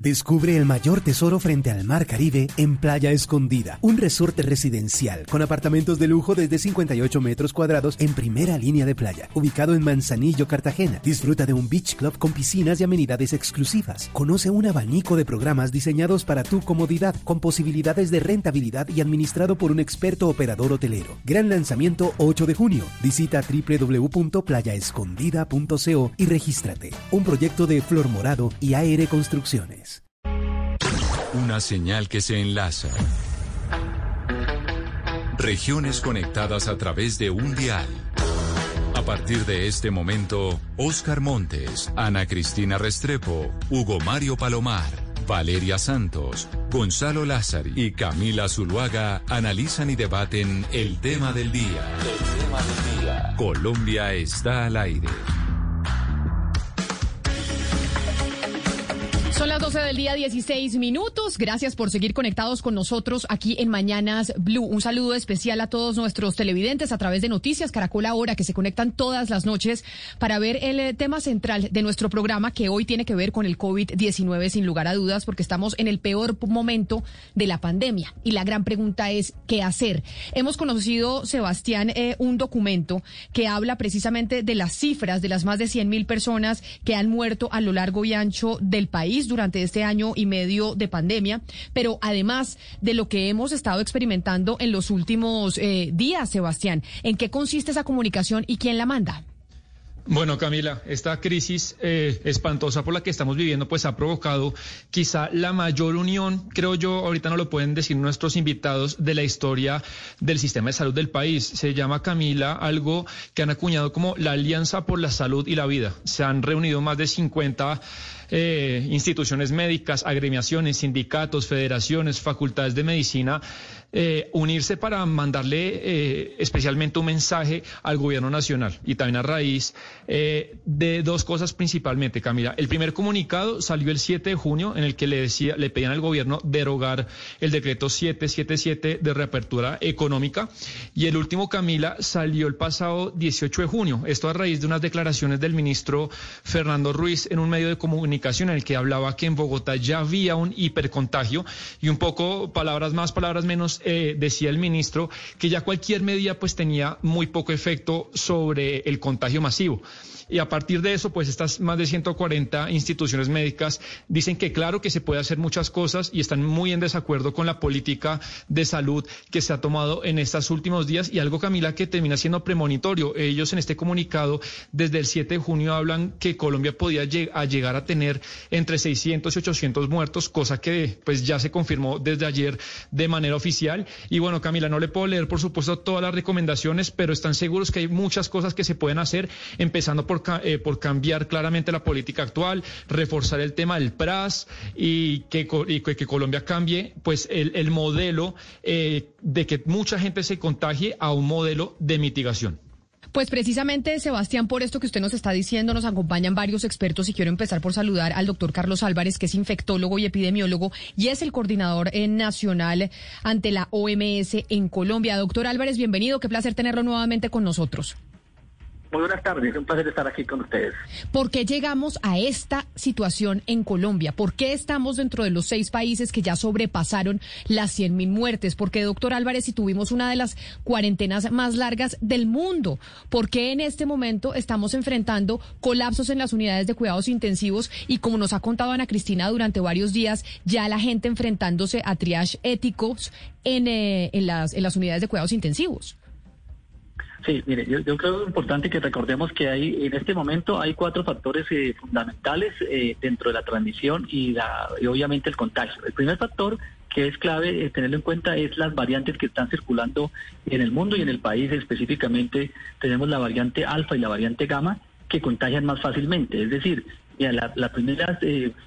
Descubre el mayor tesoro frente al mar Caribe en Playa Escondida, un resorte residencial con apartamentos de lujo desde 58 metros cuadrados en primera línea de playa, ubicado en Manzanillo, Cartagena. Disfruta de un beach club con piscinas y amenidades exclusivas. Conoce un abanico de programas diseñados para tu comodidad, con posibilidades de rentabilidad y administrado por un experto operador hotelero. Gran lanzamiento 8 de junio. Visita www.playaescondida.co y regístrate. Un proyecto de Flor Morado y AR Construcciones. Una señal que se enlaza. Regiones conectadas a través de un dial. A partir de este momento, Oscar Montes, Ana Cristina Restrepo, Hugo Mario Palomar, Valeria Santos, Gonzalo Lázari y Camila Zuluaga analizan y debaten el tema del día. El tema del día. Colombia está al aire. Son las 12 del día, 16 minutos. Gracias por seguir conectados con nosotros aquí en Mañanas Blue. Un saludo especial a todos nuestros televidentes a través de Noticias Caracol Ahora que se conectan todas las noches para ver el eh, tema central de nuestro programa que hoy tiene que ver con el COVID-19 sin lugar a dudas porque estamos en el peor momento de la pandemia. Y la gran pregunta es, ¿qué hacer? Hemos conocido, Sebastián, eh, un documento que habla precisamente de las cifras de las más de 100 mil personas que han muerto a lo largo y ancho del país durante este año y medio de pandemia, pero además de lo que hemos estado experimentando en los últimos eh, días, Sebastián, ¿en qué consiste esa comunicación y quién la manda? Bueno, Camila, esta crisis eh, espantosa por la que estamos viviendo, pues ha provocado quizá la mayor unión, creo yo, ahorita no lo pueden decir nuestros invitados, de la historia del sistema de salud del país. Se llama, Camila, algo que han acuñado como la Alianza por la Salud y la Vida. Se han reunido más de 50 eh, instituciones médicas, agremiaciones, sindicatos, federaciones, facultades de medicina, eh, unirse para mandarle eh, especialmente un mensaje al gobierno nacional y también a raíz de dos cosas principalmente, Camila. El primer comunicado salió el 7 de junio en el que le decía, le pedían al gobierno derogar el decreto 777 de reapertura económica y el último, Camila, salió el pasado 18 de junio. Esto a raíz de unas declaraciones del ministro Fernando Ruiz en un medio de comunicación en el que hablaba que en Bogotá ya había un hipercontagio y un poco, palabras más, palabras menos, eh, decía el ministro que ya cualquier medida pues tenía muy poco efecto sobre el contagio masivo. Y a partir de eso, pues estas más de 140 instituciones médicas dicen que claro que se puede hacer muchas cosas y están muy en desacuerdo con la política de salud que se ha tomado en estos últimos días y algo, Camila, que termina siendo premonitorio. Ellos en este comunicado desde el 7 de junio hablan que Colombia podía llegar a tener entre 600 y 800 muertos, cosa que pues ya se confirmó desde ayer de manera oficial. Y bueno, Camila, no le puedo leer, por supuesto, todas las recomendaciones, pero están seguros que hay muchas cosas que se pueden hacer, empezando por eh, por, cambiar claramente la política actual, reforzar el tema del PRAS y que, Colombia cambie pues el, modelo eh, de que mucha gente se contagie a un modelo de mitigación. Pues precisamente, Sebastián, por esto que usted nos está diciendo, nos acompañan varios expertos y quiero empezar por saludar al doctor Carlos Álvarez, que es infectólogo y epidemiólogo y es el coordinador eh, nacional ante la OMS en Colombia. Doctor Álvarez, bienvenido, qué placer tenerlo nuevamente con nosotros. Muy buenas tardes, es un placer estar aquí con ustedes. ¿Por qué llegamos a esta situación en Colombia? ¿Por qué estamos dentro de los seis países que ya sobrepasaron las 100.000 muertes? ¿Por qué, doctor Álvarez, si tuvimos una de las cuarentenas más largas del mundo? ¿Por qué en este momento estamos enfrentando colapsos en las unidades de cuidados intensivos? Y como nos ha contado Ana Cristina durante varios días, ya la gente enfrentándose a triage éticos en, eh, en, las, en las unidades de cuidados intensivos. Sí, mire, yo, creo que es importante que recordemos que hay en este momento hay cuatro factores eh, fundamentales eh, dentro de la transmisión y, obviamente el contagio. El primer factor que es clave eh, tenerlo en cuenta es las variantes que están circulando en el mundo y en el país. Específicamente tenemos la variante alfa y la variante gamma que contagian más fácilmente. Es decir, la, la, primera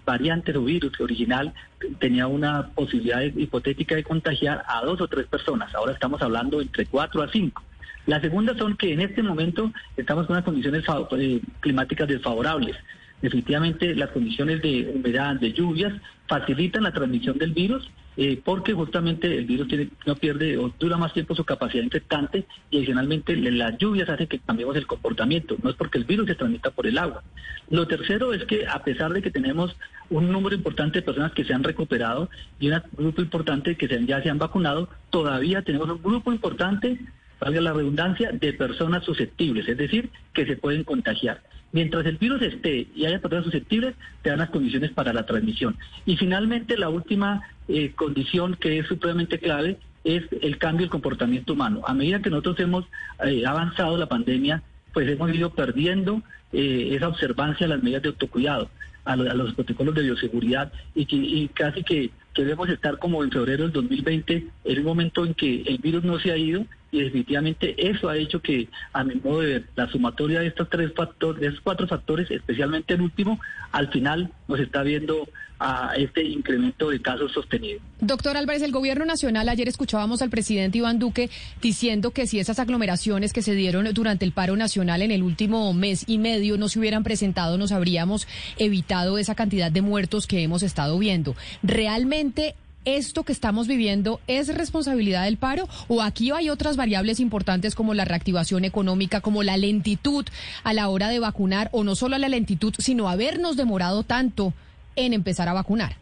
variante o virus original tenía una posibilidad hipotética de contagiar a dos o tres personas. Ahora estamos hablando entre cuatro a cinco. La segunda son que en este momento estamos con unas condiciones eh, climáticas desfavorables. Definitivamente las condiciones de humedad, de lluvias, facilitan la transmisión del virus eh, porque justamente el virus tiene, no pierde o dura más tiempo su capacidad infectante y adicionalmente las lluvias hacen que cambiemos el comportamiento, no es porque el virus se transmita por el agua. Lo tercero es que a pesar de que tenemos un número importante de personas que se han recuperado y un grupo importante que ya se han vacunado, todavía tenemos un grupo importante, valga la redundancia, de personas susceptibles, es decir, que se pueden contagiar. Mientras el virus esté y haya personas susceptibles, te dan las condiciones para la transmisión. Y finalmente, la última eh, condición que es supremamente clave es el cambio del comportamiento humano. A medida que nosotros hemos eh, avanzado la pandemia, pues hemos ido perdiendo eh, esa observancia a las medidas de autocuidado, a, los protocolos de bioseguridad y, y casi que debemos estar como en febrero del 2020, en un momento en que el virus no se ha ido y definitivamente eso ha hecho que, a mi modo de ver, la sumatoria de estos tres factores, de estos cuatro factores, especialmente el último, al final nos está viendo a este incremento de casos sostenido. Doctor Álvarez, el gobierno nacional, ayer escuchábamos al presidente Iván Duque diciendo que si esas aglomeraciones que se dieron durante el paro nacional en el último mes y medio no se hubieran presentado, nos habríamos evitado esa cantidad de muertos que hemos estado viendo. ¿Realmente ¿Esto que estamos viviendo es responsabilidad del paro o aquí hay otras variables importantes como la reactivación económica, como la lentitud a la hora de vacunar o no solo la lentitud, sino habernos demorado tanto en empezar a vacunar?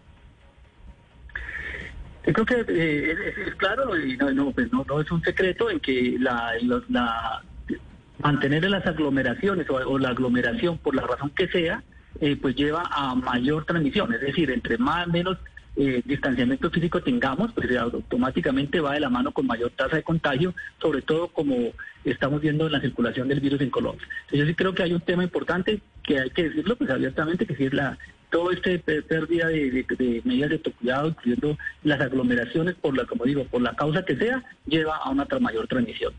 Yo creo que eh, es, claro y pues no, es un secreto en que la, mantener las aglomeraciones o, la aglomeración por la razón que sea, eh, pues lleva a mayor transmisión, es decir, entre más menos eh, distanciamiento físico tengamos, pues automáticamente va de la mano con mayor tasa de contagio, sobre todo como estamos viendo en la circulación del virus en Colombia. Yo sí creo que hay un tema importante que hay que decirlo pues abiertamente, que si es la todo este pérdida de, medidas de autocuidado, incluyendo las aglomeraciones, por la, como digo, por la causa que sea, lleva a una mayor transmisión.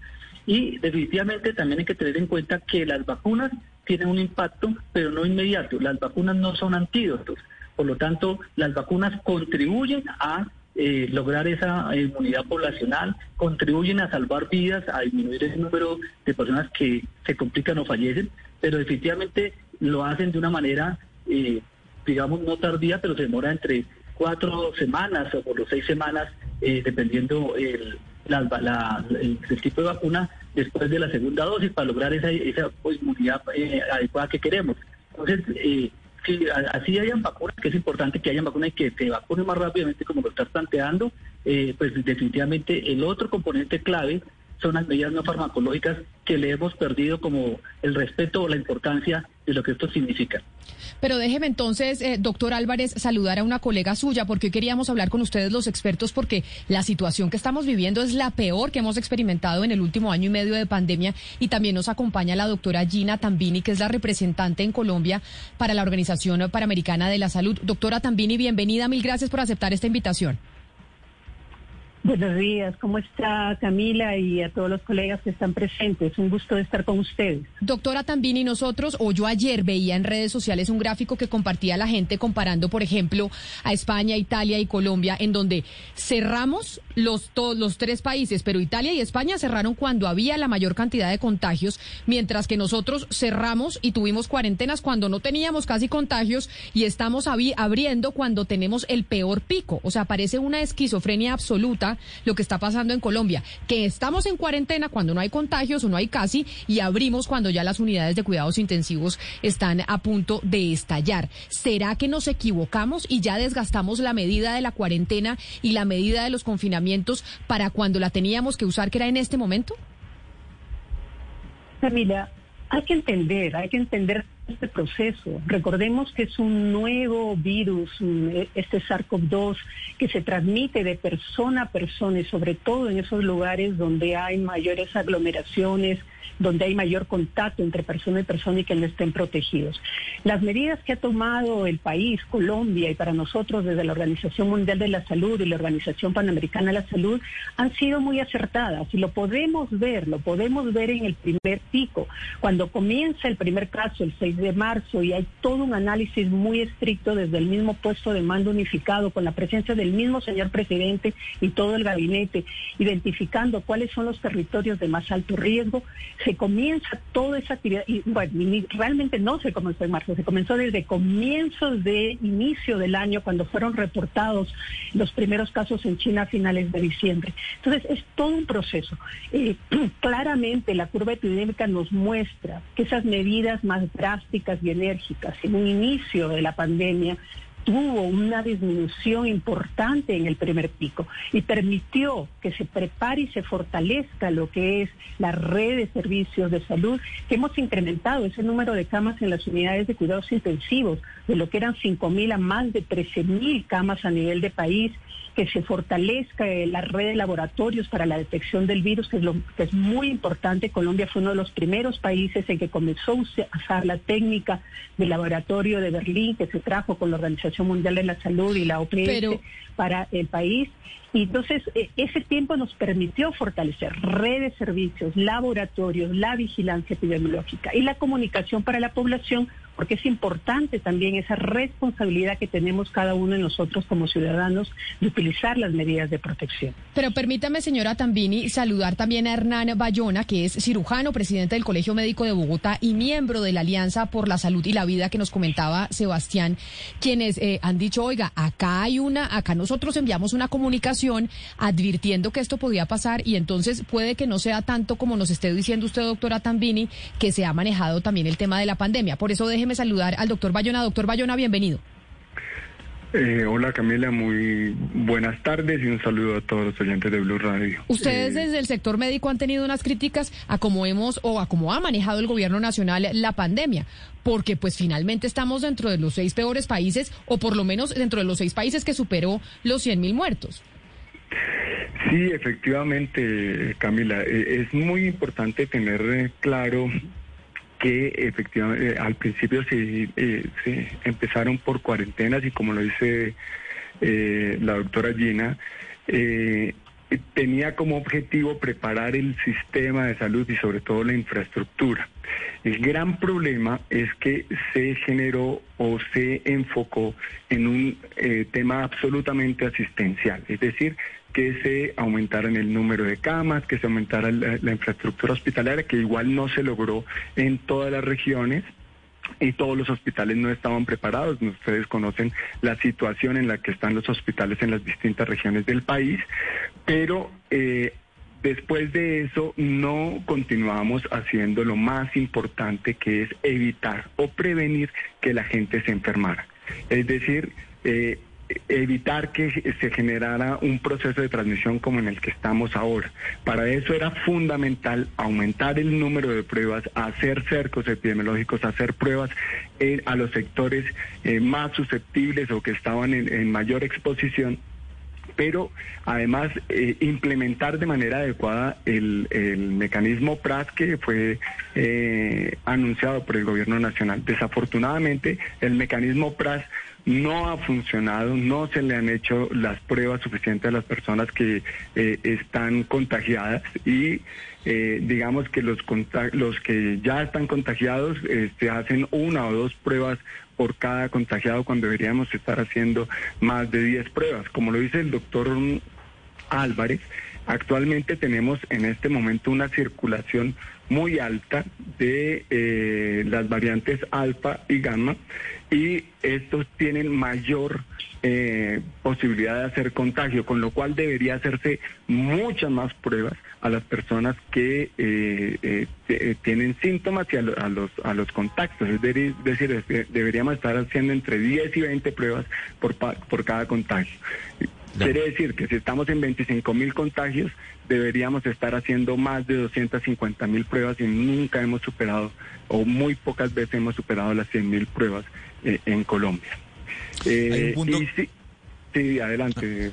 Y definitivamente también hay que tener en cuenta que las vacunas tienen un impacto, pero no inmediato. Las vacunas no son antídotos. Por lo tanto, las vacunas contribuyen a eh, lograr esa inmunidad poblacional, contribuyen a salvar vidas, a disminuir el número de personas que se complican o fallecen, pero definitivamente lo hacen de una manera, eh, digamos, no tardía, pero se demora entre cuatro semanas o por los seis semanas, eh, dependiendo el, el, tipo de vacuna después de la segunda dosis para lograr esa, esa inmunidad adecuada que queremos. Entonces, si así hayan vacunas, que es importante que hayan vacunas y que te vacunen más rápidamente como lo estás planteando, eh, pues definitivamente el otro componente clave son las medidas no farmacológicas que le hemos perdido como el respeto o la importancia de lo que esto significa. Pero déjeme entonces, eh, doctor Álvarez, saludar a una colega suya, porque hoy queríamos hablar con ustedes los expertos, porque la situación que estamos viviendo es la peor que hemos experimentado en el último año y medio de pandemia. Y también nos acompaña la doctora Gina Tambini, que es la representante en Colombia para la Organización Panamericana de la Salud. Doctora Tambini, bienvenida. Mil gracias por aceptar esta invitación. Buenos días, ¿cómo está Camila y a todos los colegas que están presentes? Un gusto de estar con ustedes. Doctora Tambini, nosotros, o yo ayer veía en redes sociales un gráfico que compartía la gente comparando, por ejemplo, a España, Italia y Colombia, en donde cerramos los, todos los tres países, pero Italia y España cerraron cuando había la mayor cantidad de contagios, mientras que nosotros cerramos y tuvimos cuarentenas cuando no teníamos casi contagios y estamos abriendo cuando tenemos el peor pico. O sea, parece una esquizofrenia absoluta lo que está pasando en Colombia, que estamos en cuarentena cuando no hay contagios o no hay casi y abrimos cuando ya las unidades de cuidados intensivos están a punto de estallar. ¿Será que nos equivocamos y ya desgastamos la medida de la cuarentena y la medida de los confinamientos para cuando la teníamos que usar, que era en este momento? Camila, hay que entender, hay que entender este proceso. Recordemos que es un nuevo virus, este SARS-CoV-2, que se transmite de persona a persona y sobre todo en esos lugares donde hay mayores aglomeraciones, donde hay mayor contacto entre persona y persona y que no estén protegidos. Las medidas que ha tomado el país, Colombia, y para nosotros desde la Organización Mundial de la Salud y la Organización Panamericana de la Salud, han sido muy acertadas y lo podemos ver, lo podemos ver en el primer pico. Cuando comienza el primer caso, el 6 de marzo, y hay todo un análisis muy estricto desde el mismo puesto de mando unificado, con la presencia del mismo señor presidente y todo el gabinete, identificando cuáles son los territorios de más alto riesgo, comienza toda esa actividad, y bueno, realmente no se comenzó en marzo, se comenzó desde comienzos de inicio del año, cuando fueron reportados los primeros casos en China a finales de diciembre. Entonces, es todo un proceso. Eh, claramente la curva epidémica nos muestra que esas medidas más drásticas y enérgicas en un inicio de la pandemia tuvo una disminución importante en el primer pico y permitió que se prepare y se fortalezca lo que es la red de servicios de salud, que hemos incrementado ese número de camas en las unidades de cuidados intensivos, de lo que eran 5.000 a más de 13.000 camas a nivel de país que se fortalezca eh, la red de laboratorios para la detección del virus, que es, lo, que es muy importante. Colombia fue uno de los primeros países en que comenzó a usar la técnica del laboratorio de Berlín, que se trajo con la Organización Mundial de la Salud y la OPS para el país. Y entonces eh, ese tiempo nos permitió fortalecer redes de servicios, laboratorios, la vigilancia epidemiológica y la comunicación para la población porque es importante también esa responsabilidad que tenemos cada uno de nosotros como ciudadanos de utilizar las medidas de protección. Pero permítame, señora Tambini, saludar también a Hernán Bayona, que es cirujano, presidente del Colegio Médico de Bogotá y miembro de la Alianza por la Salud y la Vida que nos comentaba Sebastián, quienes eh, han dicho, oiga, acá hay una, acá nosotros enviamos una comunicación advirtiendo que esto podía pasar y entonces puede que no sea tanto como nos esté diciendo usted, doctora Tambini, que se ha manejado también el tema de la pandemia. Por eso déjeme saludar al doctor Bayona. Doctor Bayona, bienvenido. Eh, hola Camila, muy buenas tardes y un saludo a todos los oyentes de Blue Radio. Ustedes eh, desde el sector médico han tenido unas críticas a cómo hemos o a cómo ha manejado el gobierno nacional la pandemia, porque pues finalmente estamos dentro de los seis peores países o por lo menos dentro de los seis países que superó los 100 mil muertos. Sí, efectivamente, Camila, eh, es muy importante tener claro que efectivamente eh, al principio eh, se, empezaron por cuarentenas y como lo dice eh, la doctora Gina, tenía como objetivo preparar el sistema de salud y sobre todo la infraestructura. El gran problema es que se generó o se enfocó en un tema absolutamente asistencial, es decir, que se aumentara el número de camas, que se aumentara la, infraestructura hospitalaria, que igual no se logró en todas las regiones y todos los hospitales no estaban preparados. Ustedes conocen la situación en la que están los hospitales en las distintas regiones del país, pero eh, después de eso no continuamos haciendo lo más importante que es evitar o prevenir que la gente se enfermara. Es decir, eh, evitar que se generara un proceso de transmisión como en el que estamos ahora. Para eso era fundamental aumentar el número de pruebas, hacer cercos epidemiológicos, hacer pruebas a los sectores eh, más susceptibles o que estaban en, mayor exposición pero además eh, implementar de manera adecuada el, mecanismo PRAS que fue eh, anunciado por el gobierno nacional. Desafortunadamente, el mecanismo PRAS no ha funcionado, no se le han hecho las pruebas suficientes a las personas que eh, están contagiadas y eh, digamos que los, los que ya están contagiados se este, hacen una o dos pruebas por cada contagiado cuando deberíamos estar haciendo más de 10 pruebas. Como lo dice el doctor Álvarez, actualmente tenemos en este momento una circulación muy alta de eh, las variantes alfa y gamma y estos tienen mayor eh, posibilidad de hacer contagio, con lo cual debería hacerse muchas más pruebas a las personas que eh, tienen síntomas y a, los, a los contactos. Es decir, deberíamos estar haciendo entre 10 y 20 pruebas por, por cada contagio. Quiere decir que si estamos en 25 mil contagios, deberíamos estar haciendo más de 250 mil pruebas y nunca hemos superado, o muy pocas veces hemos superado las 100 mil pruebas eh, en Colombia. Eh, Sí, adelante.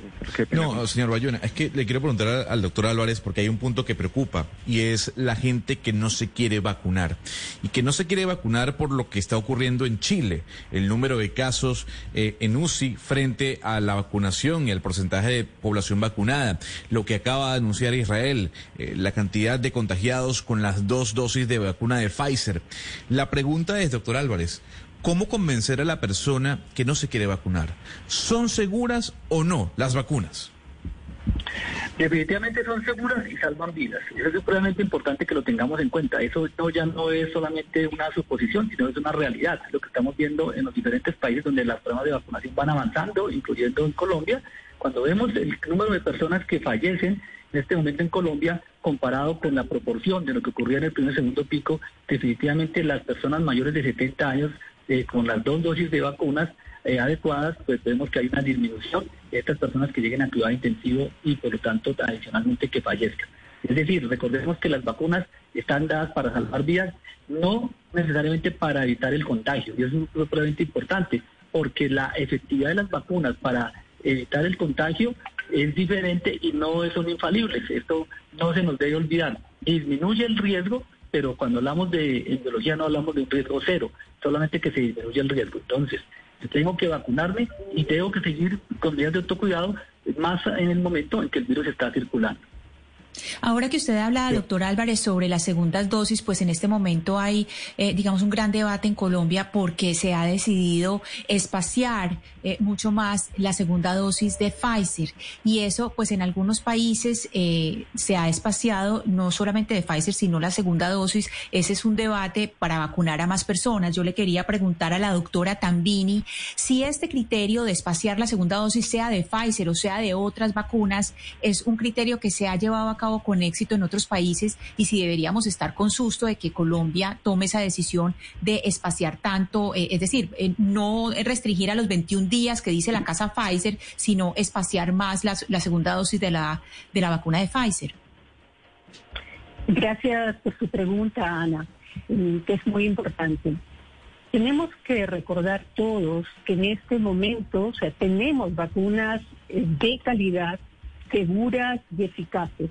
No, señor Bayona, es que le quiero preguntar al doctor Álvarez porque hay un punto que preocupa y es la gente que no se quiere vacunar y que no se quiere vacunar por lo que está ocurriendo en Chile, el número de casos eh, en UCI frente a la vacunación y el porcentaje de población vacunada, lo que acaba de anunciar Israel, eh, la cantidad de contagiados con las dos dosis de vacuna de Pfizer. La pregunta es, doctor Álvarez, ¿Cómo convencer a la persona que no se quiere vacunar? ¿Son seguras o no las vacunas? Definitivamente son seguras y salvan vidas. Eso es supremamente importante que lo tengamos en cuenta. Eso no, ya no es solamente una suposición, sino es una realidad. lo que estamos viendo en los diferentes países donde las pruebas de vacunación van avanzando, incluyendo en Colombia. Cuando vemos el número de personas que fallecen en este momento en Colombia, comparado con la proporción de lo que ocurría en el primer y segundo pico, definitivamente las personas mayores de 70 años eh, con las dos dosis de vacunas eh, adecuadas, pues vemos que hay una disminución de estas personas que lleguen a cuidado intensivo y por lo tanto adicionalmente que fallezcan. Es decir, recordemos que las vacunas están dadas para salvar vidas, no necesariamente para evitar el contagio, y eso es probablemente importante, porque la efectividad de las vacunas para evitar el contagio es diferente y no son infalibles. Esto no se nos debe olvidar. Disminuye el riesgo, pero cuando hablamos de biología no hablamos de un riesgo cero, solamente que se disminuye el riesgo. Entonces, tengo que vacunarme y tengo que seguir con medidas de autocuidado más en el momento en que el virus está circulando. Ahora que usted habla, doctor Álvarez, sobre las segundas dosis, pues en este momento hay, eh, digamos, un gran debate en Colombia porque se ha decidido espaciar eh, mucho más la segunda dosis de Pfizer. Y eso, pues en algunos países eh, se ha espaciado no solamente de Pfizer, sino la segunda dosis. Ese es un debate para vacunar a más personas. Yo le quería preguntar a la doctora Tambini si este criterio de espaciar la segunda dosis, sea de Pfizer o sea de otras vacunas, es un criterio que se ha llevado a cabo con éxito en otros países y si deberíamos estar con susto de que Colombia tome esa decisión de espaciar tanto, eh, es decir, eh, no restringir a los 21 días que dice la casa Pfizer, sino espaciar más la, segunda dosis de la, de la vacuna de Pfizer. Gracias por su pregunta, Ana, que es muy importante. Tenemos que recordar todos que en este momento, tenemos vacunas eh, de calidad, seguras y eficaces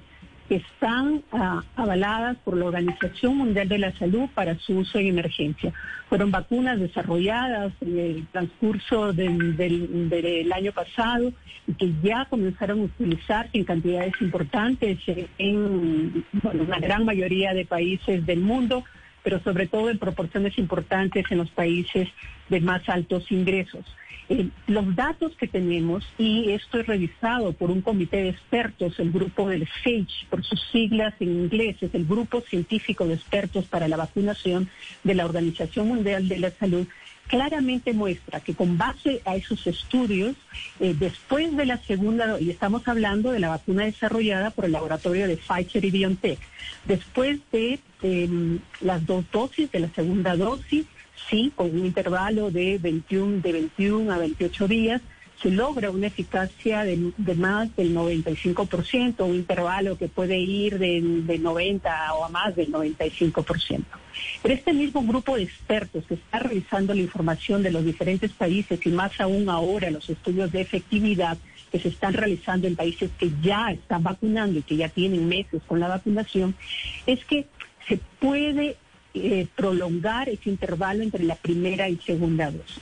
están ah, avaladas por la Organización Mundial de la Salud para su uso en emergencia. Fueron vacunas desarrolladas en el transcurso del, año pasado y que ya comenzaron a utilizarse en cantidades importantes en una gran mayoría de países del mundo, pero sobre todo en proporciones importantes en los países de más altos ingresos. Eh, los datos que tenemos, y esto es revisado por un comité de expertos, el grupo del SAGE, por sus siglas en inglés, es el Grupo Científico de Expertos para la Vacunación de la Organización Mundial de la Salud, claramente muestra que con base a esos estudios, eh, después de la segunda, y estamos hablando de la vacuna desarrollada por el laboratorio de Pfizer y BioNTech, después de em, las dos dosis, de la segunda dosis, sí, con un intervalo de 21, de 21 a 28 días, se logra una eficacia de, más del 95%, un intervalo que puede ir de, de, 90 o a más del 95%. Pero este mismo grupo de expertos que está revisando la información de los diferentes países y más aún ahora los estudios de efectividad que se están realizando en países que ya están vacunando y que ya tienen meses con la vacunación, es que se puede eh, prolongar ese intervalo entre la primera y segunda dosis.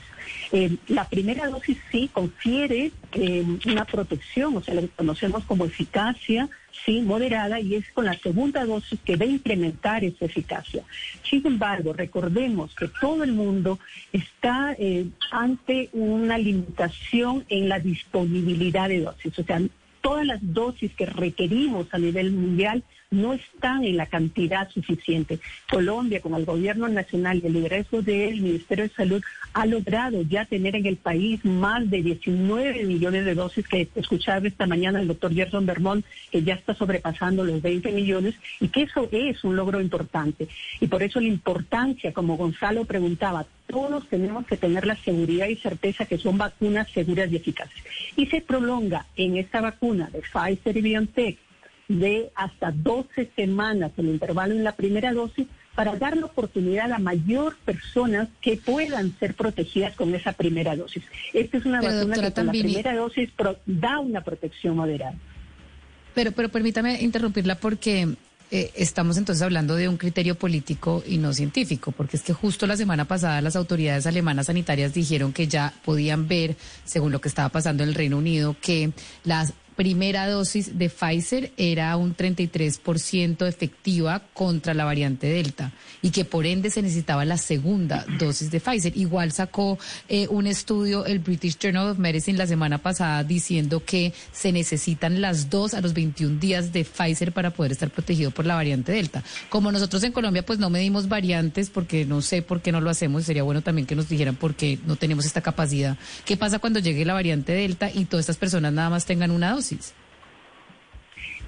Eh, la primera dosis sí confiere eh, una protección, o sea, lo conocemos como eficacia, sí, moderada, y es con la segunda dosis que va a incrementar esa eficacia. Sin embargo, recordemos que todo el mundo está ante una limitación en la disponibilidad de dosis, o sea, todas las dosis que requerimos a nivel mundial no están en la cantidad suficiente. Colombia, con el gobierno nacional y el liderazgo del Ministerio de Salud, ha logrado ya tener en el país más de 19 millones de dosis que escuchaba esta mañana el doctor Gerson Bermond, que ya está sobrepasando los 20 millones y que eso es un logro importante. Y por eso la importancia, como Gonzalo preguntaba, todos tenemos que tener la seguridad y certeza que son vacunas seguras y eficaces. Y se prolonga en esta vacuna de Pfizer y BioNTech de hasta 12 semanas el intervalo en la primera dosis para dar la oportunidad a mayor personas que puedan ser protegidas con esa primera dosis. Esta es una vacuna que con la primera dosis da una protección moderada. Pero, pero permítame interrumpirla porque eh, estamos entonces hablando de un criterio político y no científico, porque es que justo la semana pasada las autoridades alemanas sanitarias dijeron que ya podían ver, según lo que estaba pasando en el Reino Unido, que las primera dosis de Pfizer era un 33% efectiva contra la variante Delta y que por ende se necesitaba la segunda dosis de Pfizer. Igual sacó eh, un estudio el British Journal of Medicine la semana pasada diciendo que se necesitan las dos a los 21 días de Pfizer para poder estar protegido por la variante Delta. Como nosotros en Colombia pues no medimos variantes porque no sé por qué no lo hacemos, sería bueno también que nos dijeran por qué no tenemos esta capacidad. ¿Qué pasa cuando llegue la variante Delta y todas estas personas nada más tengan una dosis?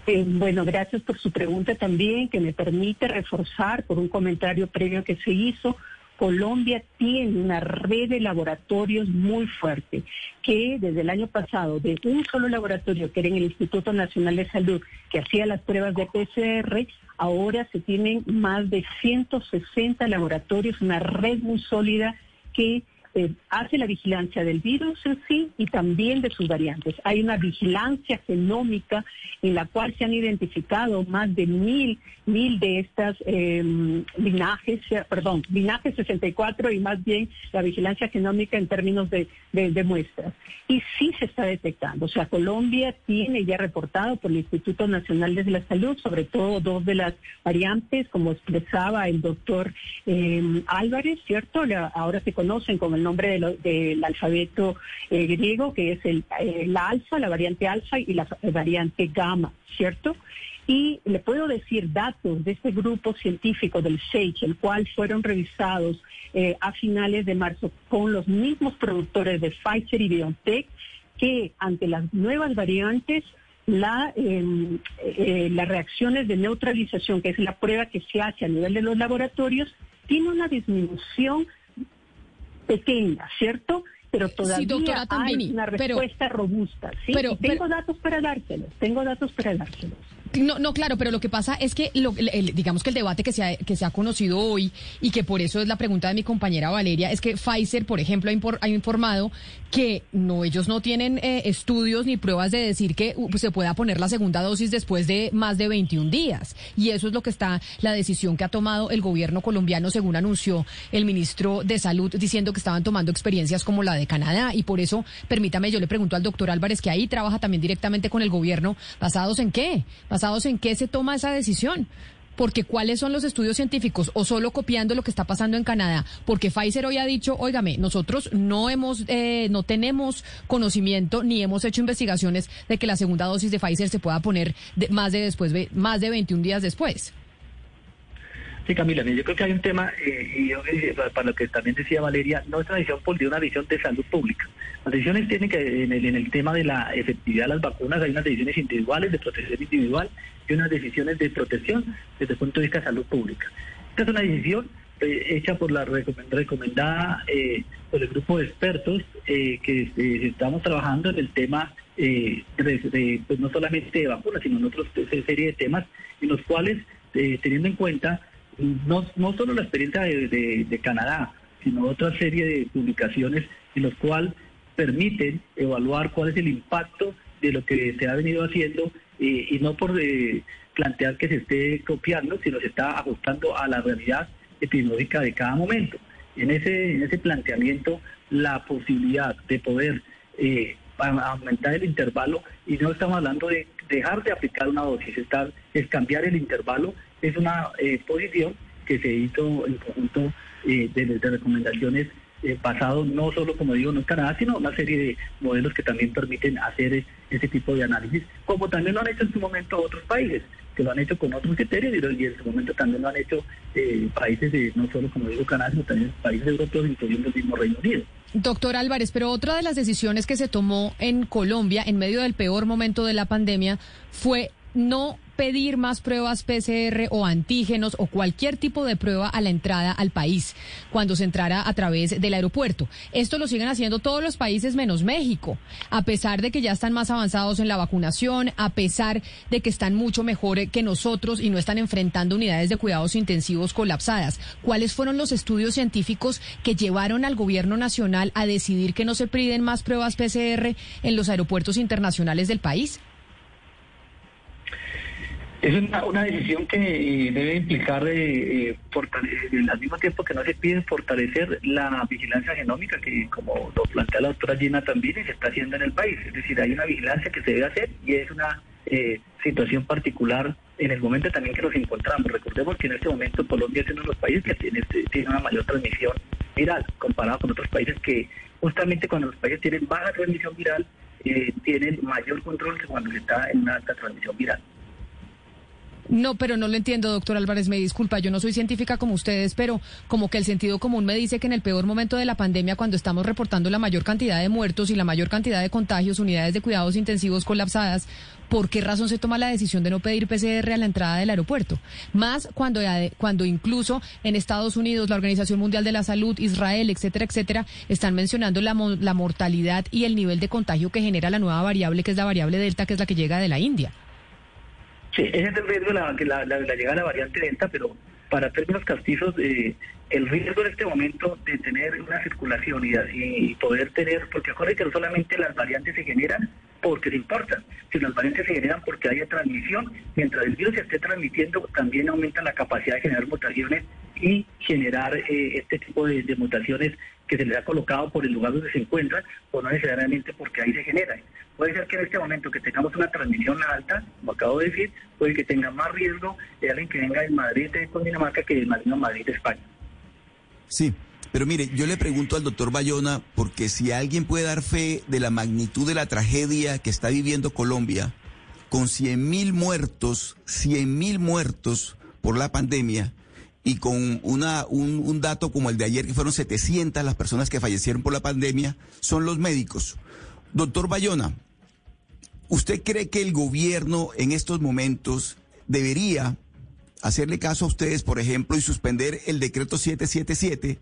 Eh, bueno, gracias por su pregunta también, que me permite reforzar por un comentario previo que se hizo. Colombia tiene una red de laboratorios muy fuerte, que desde el año pasado, de un solo laboratorio, que era en el Instituto Nacional de Salud, que hacía las pruebas de PCR, ahora se tienen más de 160 laboratorios, una red muy sólida que eh, hace la vigilancia del virus en sí y también de sus variantes. Hay una vigilancia genómica en la cual se han identificado más de mil, mil de estas em, linajes, eh, perdón, linajes 64 y más bien la vigilancia genómica en términos de, de, muestras. Y sí se está detectando. O sea, Colombia tiene ya reportado por el Instituto Nacional de la Salud, sobre todo dos de las variantes, como expresaba el doctor em, Álvarez, ¿cierto? ahora se conocen como el nombre del alfabeto eh, griego, que es el, eh, la alfa, la variante alfa y la variante gamma, ¿cierto? Y le puedo decir datos de este grupo científico del SAGE, el cual fueron revisados eh, a finales de marzo con los mismos productores de Pfizer y BioNTech, que ante las nuevas variantes la, em, las reacciones de neutralización, que es la prueba que se hace a nivel de los laboratorios, tiene una disminución pequeña, ¿cierto? Pero todavía hay una respuesta robusta. ¿sí? Pero, tengo datos para dárselos, tengo datos para dárselos. No, no, claro, pero lo que pasa es que, lo, digamos que el debate que se, ha, que se ha conocido hoy y que por eso es la pregunta de mi compañera Valeria, es que Pfizer, por ejemplo, ha, informado que no ellos no tienen eh, estudios ni pruebas de decir que uh, se pueda poner la segunda dosis después de más de 21 días. Y eso es lo que está, la decisión que ha tomado el gobierno colombiano, según anunció el ministro de Salud, diciendo que estaban tomando experiencias como la de Canadá. Y por eso, permítame, yo le pregunto al doctor Álvarez, que ahí trabaja también directamente con el gobierno, ¿basados en qué? ¿Basados en qué se toma esa decisión? Porque cuáles son los estudios científicos o solo copiando lo que está pasando en Canadá. Porque Pfizer hoy ha dicho, óigame, nosotros no hemos, eh, no tenemos conocimiento ni hemos hecho investigaciones de que la segunda dosis de Pfizer se pueda poner más de después, más de 21 días después. Sí, Camila, yo creo que hay un tema, eh, y yo, para lo que también decía Valeria, no es una decisión política, una visión de salud pública. Decisiones que, en el, en el tema de la efectividad de las vacunas, hay unas decisiones individuales de protección individual y unas decisiones de protección desde el punto de vista de salud pública. Esta es una decisión eh, hecha por la recomendada eh, por el grupo de expertos que estamos trabajando en el tema de, pues no solamente de vacunas, sino en otra serie de temas en los cuales, teniendo en cuenta no, no solo la experiencia de, Canadá, sino otra serie de publicaciones en las cuales permiten evaluar cuál es el impacto de lo que se ha venido haciendo eh, y no por eh, plantear que se esté copiando, sino se está ajustando a la realidad epidemiológica de cada momento. En ese, en ese planteamiento, la posibilidad de poder eh, aumentar el intervalo, y no estamos hablando de dejar de aplicar una dosis, estar, es cambiar el intervalo es una eh, posición que se hizo en conjunto eh, de, recomendaciones eh, basado no solo, como digo, no en Canadá, sino una serie de modelos que también permiten hacer ese tipo de análisis, como también lo han hecho en su momento otros países, que lo han hecho con otros criterios y, en su momento también lo han hecho países, de, no solo, como digo, Canadá, sino también países europeos, incluyendo el mismo Reino Unido. Doctor Álvarez, pero otra de las decisiones que se tomó en Colombia en medio del peor momento de la pandemia fue no pedir más pruebas PCR o antígenos o cualquier tipo de prueba a la entrada al país cuando se entrara a través del aeropuerto. Esto lo siguen haciendo todos los países menos México, a pesar de que ya están más avanzados en la vacunación, a pesar de que están mucho mejor que nosotros y no están enfrentando unidades de cuidados intensivos colapsadas. ¿Cuáles fueron los estudios científicos que llevaron al gobierno nacional a decidir que no se piden más pruebas PCR en los aeropuertos internacionales del país? Es una, decisión que eh, debe implicar, eh, eh, al mismo tiempo que no se pide fortalecer la vigilancia genómica, que como lo plantea la doctora Gina también, se está haciendo en el país. Es decir, hay una vigilancia que se debe hacer y es una situación particular en el momento también que nos encontramos. Recordemos que en este momento Colombia es uno de los países que tiene, tiene una mayor transmisión viral comparado con otros países que justamente cuando los países tienen baja transmisión viral, tienen mayor control que cuando está en una alta transmisión viral. No, pero no lo entiendo, doctor Álvarez, me disculpa, yo no soy científica como ustedes, pero como que el sentido común me dice que en el peor momento de la pandemia, cuando estamos reportando la mayor cantidad de muertos y la mayor cantidad de contagios, unidades de cuidados intensivos colapsadas, ¿por qué razón se toma la decisión de no pedir PCR a la entrada del aeropuerto? Más cuando, cuando incluso en Estados Unidos, la Organización Mundial de la Salud, Israel, etcétera, etcétera, están mencionando la, la mortalidad y el nivel de contagio que genera la nueva variable, que es la variable Delta, que es la que llega de la India. Sí, ese es el riesgo la, la, llegada de la variante Delta, pero para términos castizos, eh, el riesgo en este momento de tener una circulación y, poder tener, porque acuérdense que no solamente las variantes se generan porque se importan, sino las variantes se generan porque haya transmisión. Mientras el virus se esté transmitiendo, también aumenta la capacidad de generar mutaciones y generar eh, este tipo de, mutaciones que se les ha colocado por el lugar donde se encuentran o no necesariamente porque ahí se generan. Puede ser que en este momento que tengamos una transmisión alta, como acabo de decir, puede que tenga más riesgo de alguien que venga de Madrid de Dinamarca que de Madrid de España. Sí, pero mire, yo le pregunto al doctor Bayona, porque si alguien puede dar fe de la magnitud de la tragedia que está viviendo Colombia, con 100 mil muertos, 100 mil muertos por la pandemia, y con una, un, dato como el de ayer, que fueron 700 las personas que fallecieron por la pandemia, son los médicos. Doctor Bayona, ¿Usted cree que el gobierno en estos momentos debería hacerle caso a ustedes, por ejemplo, y suspender el decreto 777,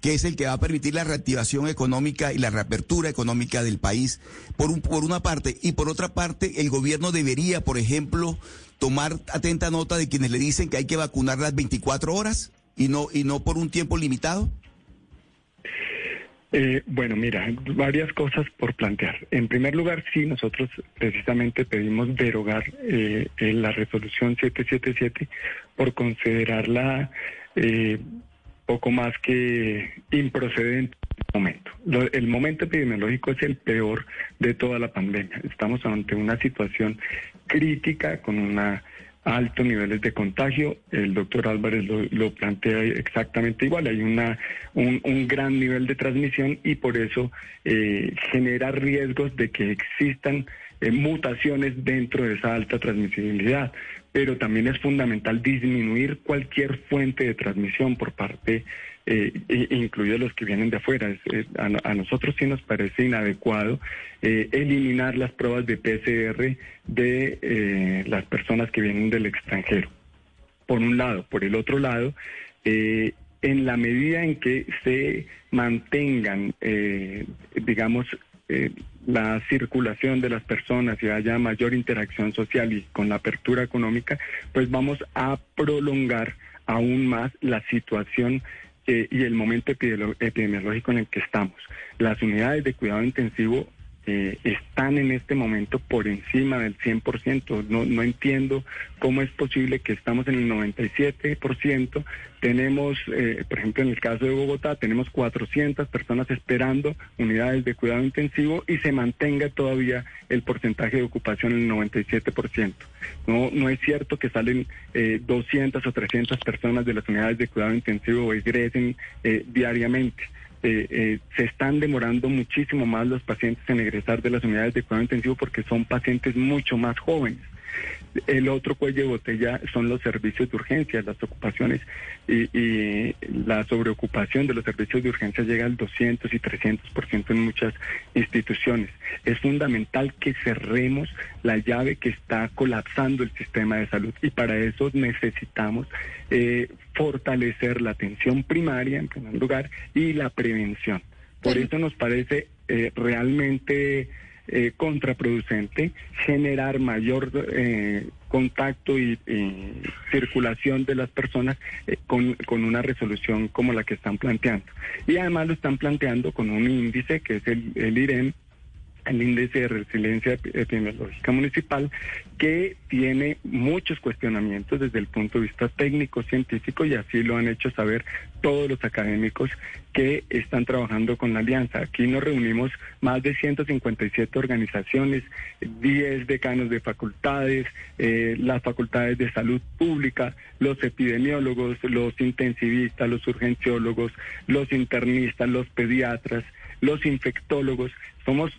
que es el que va a permitir la reactivación económica y la reapertura económica del país, por, un, por una parte, y por otra parte, el gobierno debería, por ejemplo, tomar atenta nota de quienes le dicen que hay que vacunar las 24 horas y no, y no por un tiempo limitado? Eh, bueno, mira, varias cosas por plantear. En primer lugar, sí, nosotros precisamente pedimos derogar eh, la resolución 777 por considerarla eh, poco más que improcedente en el momento. el momento epidemiológico es el peor de toda la pandemia. Estamos ante una situación crítica con una altos niveles de contagio. El doctor Álvarez lo, plantea exactamente igual. Hay una, un, gran nivel de transmisión y por eso eh, genera riesgos de que existan eh, mutaciones dentro de esa alta transmisibilidad. Pero también es fundamental disminuir cualquier fuente de transmisión por parte eh, incluidos los que vienen de afuera. a, nosotros sí nos parece inadecuado eh, eliminar las pruebas de PCR de eh, las personas que vienen del extranjero. Por un lado. Por el otro lado, eh, en la medida en que se mantengan, digamos, la circulación de las personas y haya mayor interacción social y con la apertura económica, pues vamos a prolongar aún más la situación eh, y el momento epidemiológico en el que estamos. Las unidades de cuidado intensivo eh, están en este momento por encima del 100%. No, no entiendo cómo es posible que estamos en el 97%. Tenemos, eh, por ejemplo, en el caso de Bogotá, tenemos 400 personas esperando unidades de cuidado intensivo y se mantenga todavía el porcentaje de ocupación en el 97%. No, no es cierto que salen 200 o 300 personas de las unidades de cuidado intensivo o egresen diariamente. Eh, eh, se están demorando muchísimo más los pacientes en egresar de las unidades de cuidado intensivo porque son pacientes mucho más jóvenes. El otro cuello de botella son los servicios de urgencia, las ocupaciones y, la sobreocupación de los servicios de urgencia llega al 200 y 300% en muchas instituciones. Es fundamental que cerremos la llave que está colapsando el sistema de salud y para eso necesitamos eh, fortalecer la atención primaria en primer lugar y la prevención. Por eso nos parece eh, realmente eh, contraproducente generar mayor eh, contacto y, circulación de las personas eh, con, con, una resolución como la que están planteando. Y además lo están planteando con un índice que es el, el IREM el índice de resiliencia epidemiológica municipal, que tiene muchos cuestionamientos desde el punto de vista técnico, científico, y así lo han hecho saber todos los académicos que están trabajando con la alianza. Aquí nos reunimos más de 157 organizaciones, 10 decanos de facultades, eh, las facultades de salud pública, los epidemiólogos, los intensivistas, los urgenciólogos, los internistas, los pediatras, los infectólogos. Somos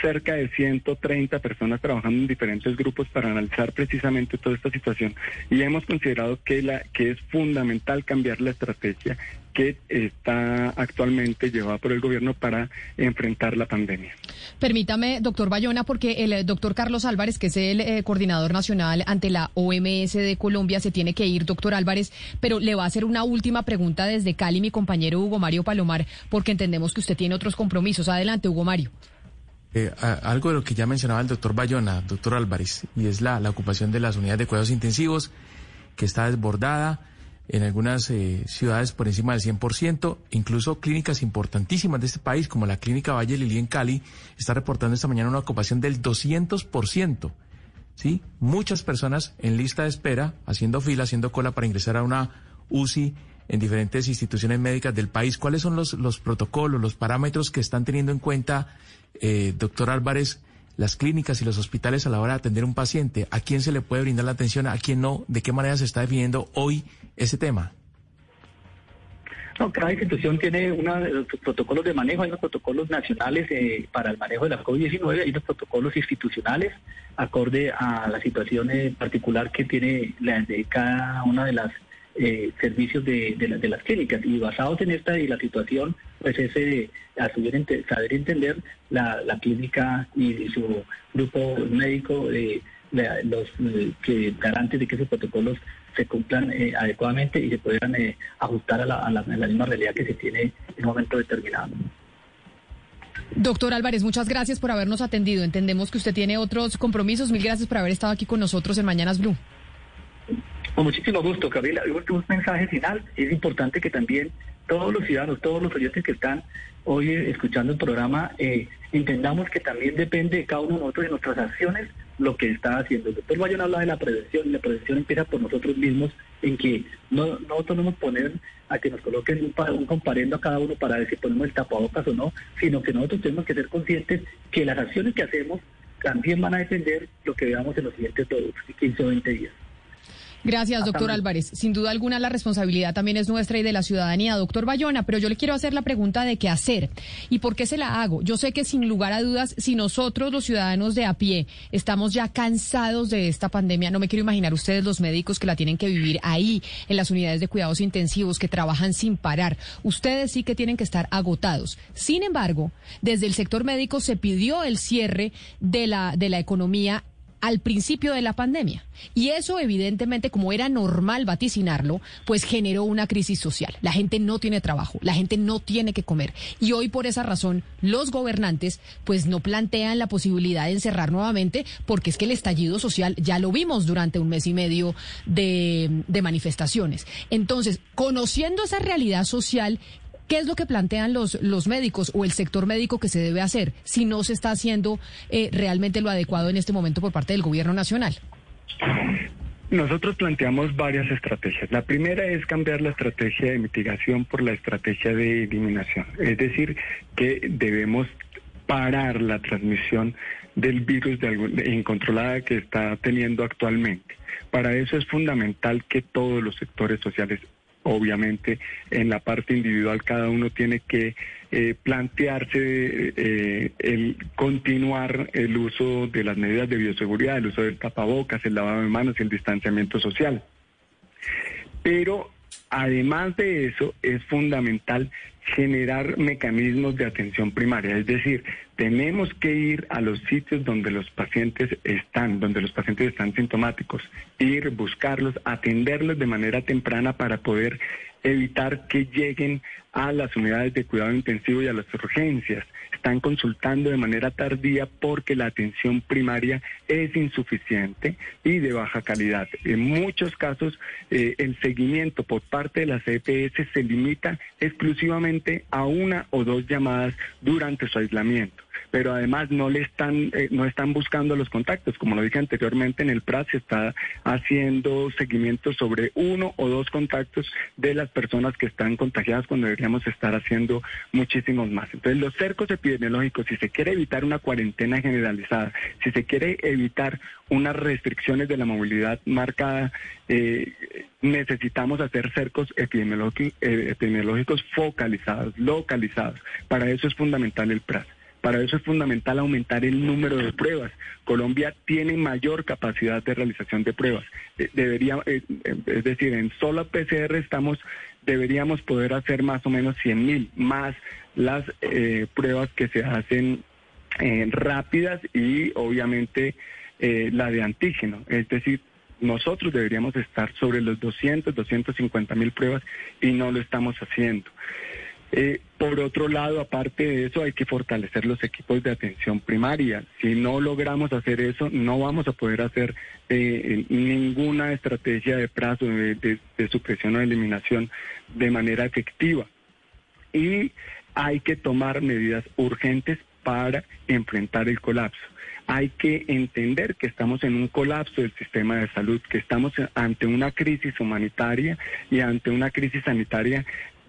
cerca de 130 personas trabajando en diferentes grupos para analizar precisamente toda esta situación y hemos considerado que, la, que es fundamental cambiar la estrategia que está actualmente llevada por el gobierno para enfrentar la pandemia. Permítame, doctor Bayona, porque el eh, doctor Carlos Álvarez, que es el eh, coordinador nacional ante la OMS de Colombia, se tiene que ir, doctor Álvarez, pero le va a hacer una última pregunta desde Cali, mi compañero Hugo Mario Palomar, porque entendemos que usted tiene otros compromisos. Adelante, Hugo Mario. Eh, algo de lo que ya mencionaba el doctor Bayona, doctor Álvarez, y es la, ocupación de las unidades de cuidados intensivos, que está desbordada en algunas eh, ciudades por encima del 100%, incluso clínicas importantísimas de este país, como la Clínica Valle Lili en Cali, está reportando esta mañana una ocupación del 200%. ¿sí? Muchas personas en lista de espera, haciendo fila, haciendo cola para ingresar a una UCI en diferentes instituciones médicas del país. ¿Cuáles son los, los protocolos, los parámetros que están teniendo en cuenta, eh, doctor Álvarez, las clínicas y los hospitales a la hora de atender un paciente? ¿A quién se le puede brindar la atención? ¿A quién no? ¿De qué manera se está definiendo hoy ese tema? No, cada institución tiene unos protocolos de manejo, hay unos protocolos nacionales eh, para el manejo de la COVID-19, hay unos protocolos institucionales acorde a la situación eh, particular que tiene la, de cada una de las eh, servicios de, de, las clínicas. Y basados en esta y la situación, pues ese a saber entender la, la clínica y, su grupo médico, eh, los que garantes de que esos protocolos se cumplan eh, adecuadamente y se puedan eh, ajustar a la, a, la, misma realidad que se tiene en un momento determinado. Doctor Álvarez, muchas gracias por habernos atendido. Entendemos que usted tiene otros compromisos. Mil gracias por haber estado aquí con nosotros en Mañanas Blue. Con muchísimo gusto, Gabriela. Un mensaje final. Es importante que también todos los ciudadanos, todos los oyentes que están hoy eh, escuchando el programa, entendamos que también depende de cada uno de nosotros de nuestras acciones lo que está haciendo. El doctor Bayón habla de la prevención y la prevención empieza por nosotros mismos en que no, nosotros no nos poner a que nos coloquen un, un, comparendo a cada uno para ver si ponemos el tapabocas o no, sino que nosotros tenemos que ser conscientes que las acciones que hacemos también van a depender lo que veamos en los siguientes 15 o 20 días. Gracias, doctor Álvarez. Sin duda alguna, la responsabilidad también es nuestra y de la ciudadanía, doctor Bayona, pero yo le quiero hacer la pregunta de qué hacer y por qué se la hago. Yo sé que sin lugar a dudas, si nosotros, los ciudadanos de a pie, estamos ya cansados de esta pandemia, no me quiero imaginar ustedes los médicos que la tienen que vivir ahí, en las unidades de cuidados intensivos, que trabajan sin parar. Ustedes sí que tienen que estar agotados. Sin embargo, desde el sector médico se pidió el cierre de la, de la economía al principio de la pandemia. Y eso, evidentemente, como era normal vaticinarlo, pues generó una crisis social. La gente no tiene trabajo, la gente no tiene que comer. Y hoy, por esa razón, los gobernantes, pues no plantean la posibilidad de encerrar nuevamente, porque es que el estallido social ya lo vimos durante un mes y medio de, de manifestaciones. Entonces, conociendo esa realidad social, ¿Qué es lo que plantean los, los médicos o el sector médico que se debe hacer si no se está haciendo eh, realmente lo adecuado en este momento por parte del gobierno nacional? Nosotros planteamos varias estrategias. La primera es cambiar la estrategia de mitigación por la estrategia de eliminación. Es decir, que debemos parar la transmisión del virus de incontrolada que está teniendo actualmente. Para eso es fundamental que todos los sectores sociales Obviamente, en la parte individual cada uno tiene que eh, plantearse eh, el continuar el uso de las medidas de bioseguridad, el uso del tapabocas, el lavado de manos y el distanciamiento social. Pero además de eso, es fundamental generar mecanismos de atención primaria, es decir, tenemos que ir a los sitios donde los pacientes están, donde los pacientes están sintomáticos, ir, buscarlos, atenderlos de manera temprana para poder evitar que lleguen a las unidades de cuidado intensivo y a las urgencias. Están consultando de manera tardía porque la atención primaria es insuficiente y de baja calidad. En muchos casos, eh, el seguimiento por parte de las EPS se limita exclusivamente a una o dos llamadas durante su aislamiento. pero además no le están, eh, no están buscando los contactos. Como lo dije anteriormente, en el PRAS se está haciendo seguimiento sobre uno o dos contactos de las personas que están contagiadas cuando deberíamos estar haciendo muchísimos más. Entonces, los cercos epidemiológicos, si se quiere evitar una cuarentena generalizada, si se quiere evitar unas restricciones de la movilidad marcada, eh, necesitamos hacer cercos eh, epidemiológicos focalizados, localizados. Para eso es fundamental el PRAS. Para eso es fundamental aumentar el número de pruebas. Colombia tiene mayor capacidad de realización de pruebas. Debería, eh, es decir, en solo PCR estamos, deberíamos poder hacer más o menos 100 mil, más las pruebas que se hacen rápidas y obviamente la de antígeno. Es decir, nosotros deberíamos estar sobre los 200, 250 mil pruebas y no lo estamos haciendo. Eh, por otro lado, aparte de eso, hay que fortalecer los equipos de atención primaria. Si no logramos hacer eso, no vamos a poder hacer eh, ninguna estrategia de plazo, de, de supresión o eliminación de manera efectiva. Y hay que tomar medidas urgentes para enfrentar el colapso hay que entender que estamos en un colapso del sistema de salud, que estamos ante una crisis humanitaria y ante una crisis sanitaria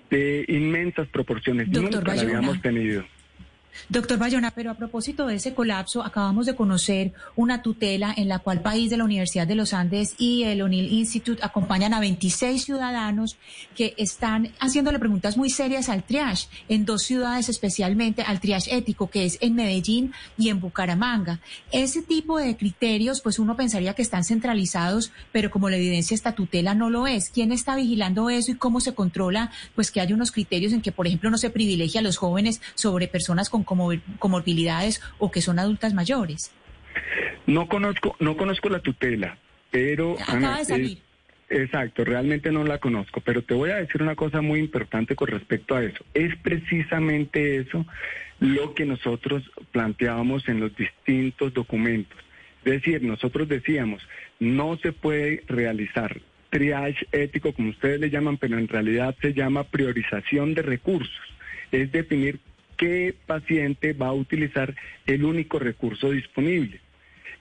de inmensas proporciones. Nunca la habíamos tenido. Doctor Bayona, pero a propósito de ese colapso, acabamos de conocer una tutela en la cual país de la Universidad de los Andes y el O'Neill Institute acompañan a 26 ciudadanos que están haciéndole preguntas muy serias al triage en dos ciudades especialmente, al triage ético, que es en Medellín y en Bucaramanga. Ese tipo de criterios, pues uno pensaría que están centralizados, pero como la evidencia esta tutela no lo es. ¿Quién está vigilando eso y cómo se controla, pues que hay unos criterios en que, por ejemplo, no se privilegia a los jóvenes sobre personas con con comorbilidades o que son adultas mayores? No conozco, no conozco la tutela, pero acaba de salir. exacto, realmente no la conozco, pero te voy a decir una cosa muy importante con respecto a eso. Es precisamente eso lo que nosotros planteábamos en los distintos documentos. Es decir, nosotros decíamos, no se puede realizar triage ético, como ustedes le llaman, pero en realidad se llama priorización de recursos. Es definir qué paciente va a utilizar el único recurso disponible.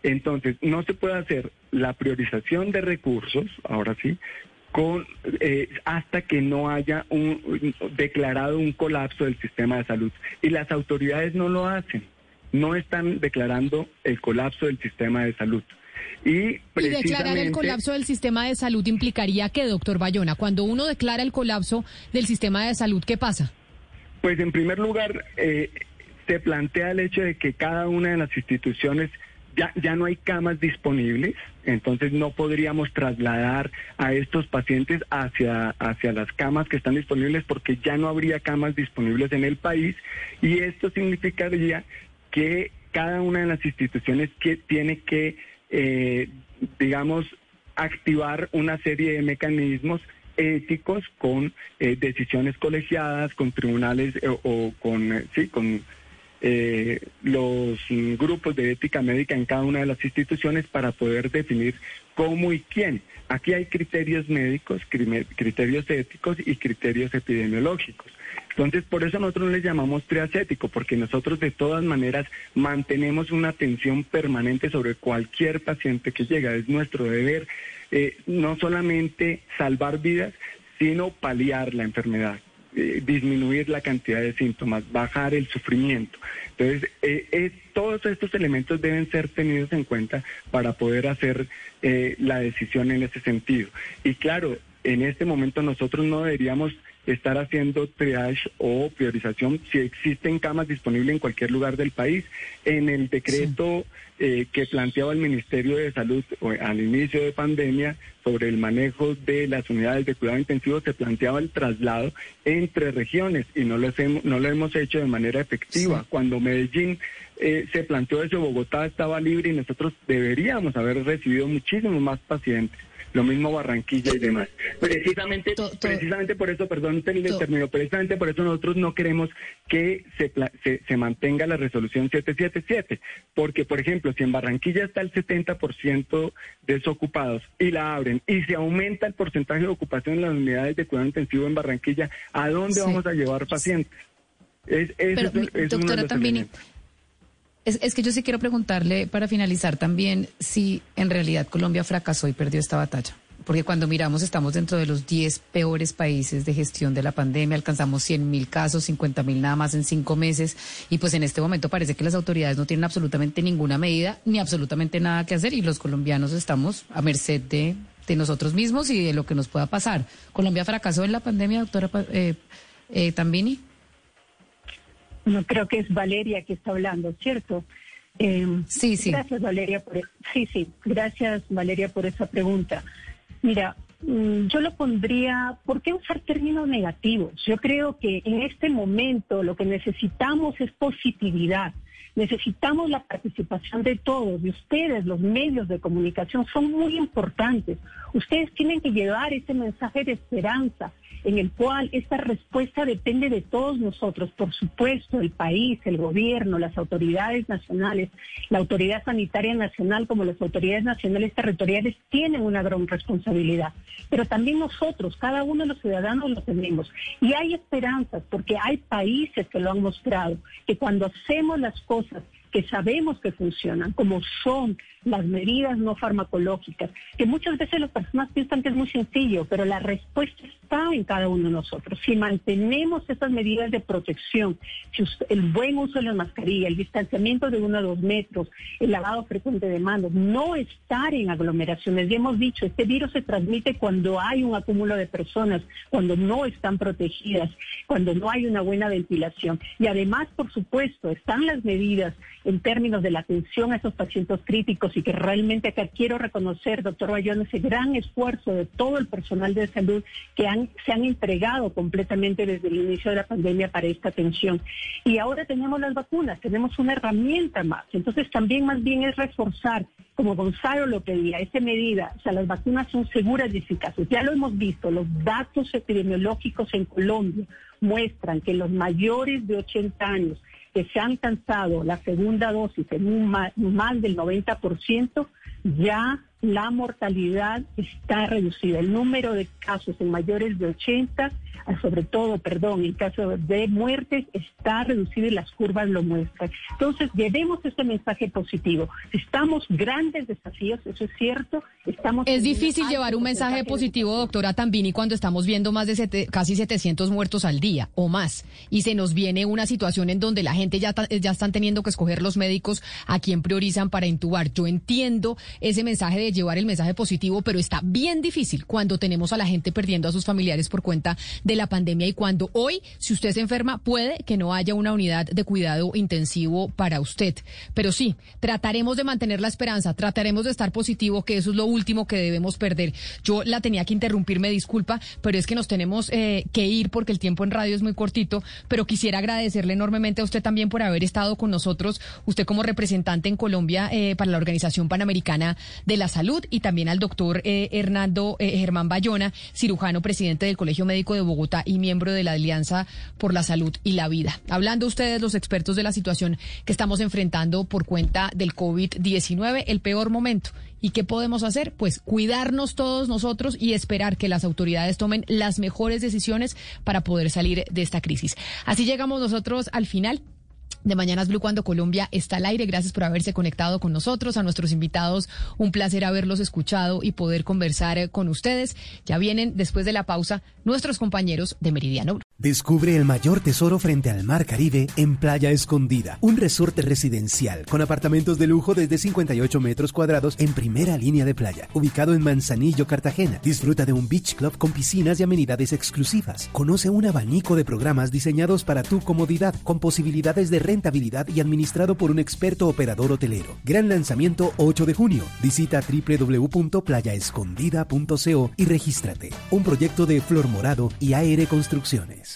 Entonces, no se puede hacer la priorización de recursos, ahora sí, con, eh, hasta que no haya un, declarado un colapso del sistema de salud. Y las autoridades no lo hacen, no están declarando el colapso del sistema de salud. Y, declarar el colapso del sistema de salud implicaría que, doctor Bayona, cuando uno declara el colapso del sistema de salud, ¿qué pasa? Pues en primer lugar, eh, se plantea el hecho de que cada una de las instituciones ya, ya no hay camas disponibles, entonces no podríamos trasladar a estos pacientes hacia, hacia las camas que están disponibles porque ya no habría camas disponibles en el país y esto significaría que cada una de las instituciones que tiene que, eh, digamos, activar una serie de mecanismos éticos con eh, decisiones colegiadas, con tribunales eh, o con, eh, sí, con los grupos de ética médica en cada una de las instituciones para poder definir cómo y quién. Aquí hay criterios médicos, criterios éticos y criterios epidemiológicos. Entonces, por eso nosotros les llamamos triacético, porque nosotros de todas maneras mantenemos una atención permanente sobre cualquier paciente que llega. Es nuestro deber eh, no solamente salvar vidas, sino paliar la enfermedad, eh, disminuir la cantidad de síntomas, bajar el sufrimiento. Entonces, eh, todos estos elementos deben ser tenidos en cuenta para poder hacer la decisión en ese sentido. Y claro, en este momento nosotros no deberíamos estar haciendo triage o priorización si existen camas disponibles en cualquier lugar del país. En el decreto eh, que planteaba el Ministerio de Salud al inicio de pandemia sobre el manejo de las unidades de cuidado intensivo se planteaba el traslado entre regiones y no lo hemos, no lo hemos hecho de manera efectiva. Cuando Medellín eh, se planteó eso, Bogotá estaba libre y nosotros deberíamos haber recibido muchísimos más pacientes lo mismo Barranquilla y demás. Precisamente, precisamente por eso, perdón, término, precisamente por eso nosotros no queremos que se, se, se, mantenga la resolución 777, porque, por ejemplo, si en Barranquilla está el 70% desocupados y la abren y se aumenta el porcentaje de ocupación en las unidades de cuidado intensivo en Barranquilla, ¿a dónde vamos a llevar pacientes? Es, es, doctora, también Es, que yo sí quiero preguntarle para finalizar también si en realidad Colombia fracasó y perdió esta batalla porque cuando miramos estamos dentro de los 10 peores países de gestión de la pandemia, alcanzamos 100 mil casos, 50 mil nada más en cinco meses, y pues en este momento parece que las autoridades no tienen absolutamente ninguna medida ni absolutamente nada que hacer y los colombianos estamos a merced de, de nosotros mismos y de lo que nos pueda pasar. ¿Colombia fracasó en la pandemia, doctora eh, eh, Tambini? No, creo que es Valeria que está hablando, ¿cierto? Eh, sí, sí. Gracias, Valeria. Por, e-, sí, sí. Gracias, Valeria, por esa pregunta. Mira, mm, yo lo pondría, ¿por qué usar términos negativos? Yo creo que en este momento lo que necesitamos es positividad. Necesitamos la participación de todos, de ustedes, los medios de comunicación son muy importantes. Ustedes tienen que llevar ese mensaje de esperanza, en el cual esta respuesta depende de todos nosotros, por supuesto, el país, el gobierno, las autoridades nacionales, la autoridad sanitaria nacional como las autoridades nacionales territoriales tienen una gran responsabilidad, pero también nosotros, cada uno de los ciudadanos lo tenemos. Y hay esperanzas porque hay países que lo han mostrado, que cuando hacemos las cosas que sabemos que funcionan, como son las medidas no farmacológicas, que muchas veces las personas piensan que es muy sencillo, pero la respuesta está en cada uno de nosotros. Si mantenemos esas medidas de protección, el buen uso de la mascarilla, el distanciamiento de uno a dos metros, el lavado frecuente de manos, no estar en aglomeraciones. Ya hemos dicho, este virus se transmite cuando hay un acúmulo de personas, cuando no están protegidas, cuando no hay una buena ventilación. Y además, por supuesto, están las medidas en términos de la atención a esos pacientes críticos y que realmente acá quiero reconocer, doctor Bayón, ese gran esfuerzo de todo el personal de salud que han, se han entregado completamente desde el inicio de la pandemia para esta atención. Y ahora tenemos las vacunas, tenemos una herramienta más. Entonces también más bien es reforzar, como Gonzalo lo pedía, esa medida. O sea, las vacunas son seguras y eficaces. Ya lo hemos visto, los datos epidemiológicos en Colombia muestran que los mayores de 80 años que se han cansado la segunda dosis en un más, más del 90%, ya la mortalidad está reducida. El número de casos en mayores de 80, ah, sobre todo, perdón, en caso de muertes, está reducido y las curvas lo muestran. Entonces, llevemos este mensaje positivo. Estamos grandes desafíos, eso es cierto. Estamos es difícil llevar un mensaje positivo, doctora Tambini, cuando estamos viendo más de casi 700 muertos al día o más. Y se nos viene una situación en donde la gente ya, ya están teniendo que escoger los médicos a quién priorizan para intubar. Yo entiendo ese mensaje de llevar el mensaje positivo, pero está bien difícil cuando tenemos a la gente perdiendo a sus familiares por cuenta de la pandemia y cuando hoy, si usted se enferma, puede que no haya una unidad de cuidado intensivo para usted. Pero sí, trataremos de mantener la esperanza, trataremos de estar positivo, que eso es lo último que debemos perder. Yo la tenía que interrumpir, me disculpa, pero es que nos tenemos eh, que ir porque el tiempo en radio es muy cortito, pero quisiera agradecerle enormemente a usted también por haber estado con nosotros, usted como representante en Colombia eh, para la Organización Panamericana de la Salud y también al doctor eh, Hernando eh, Germán Bayona, cirujano presidente del Colegio Médico de Bogotá y miembro de la Alianza por la Salud y la Vida. Hablando ustedes, los expertos de la situación que estamos enfrentando por cuenta del COVID-19, el peor momento. ¿Y qué podemos hacer? Pues cuidarnos todos nosotros y esperar que las autoridades tomen las mejores decisiones para poder salir de esta crisis. Así llegamos nosotros al final de Mañanas Blue cuando Colombia está al aire. Gracias por haberse conectado con nosotros, a nuestros invitados. Un placer haberlos escuchado y poder conversar eh, con ustedes. Ya vienen después de la pausa nuestros compañeros de Meridiano. Descubre el mayor tesoro frente al Mar Caribe en Playa Escondida, un resorte residencial con apartamentos de lujo desde 58 metros cuadrados en primera línea de playa, ubicado en Manzanillo, Cartagena. Disfruta de un beach club con piscinas y amenidades exclusivas. Conoce un abanico de programas diseñados para tu comodidad, con posibilidades de rentabilidad y administrado por un experto operador hotelero. Gran lanzamiento 8 de junio. Visita www.playaescondida.co y regístrate. Un proyecto de Flor Morado y AR Construcciones.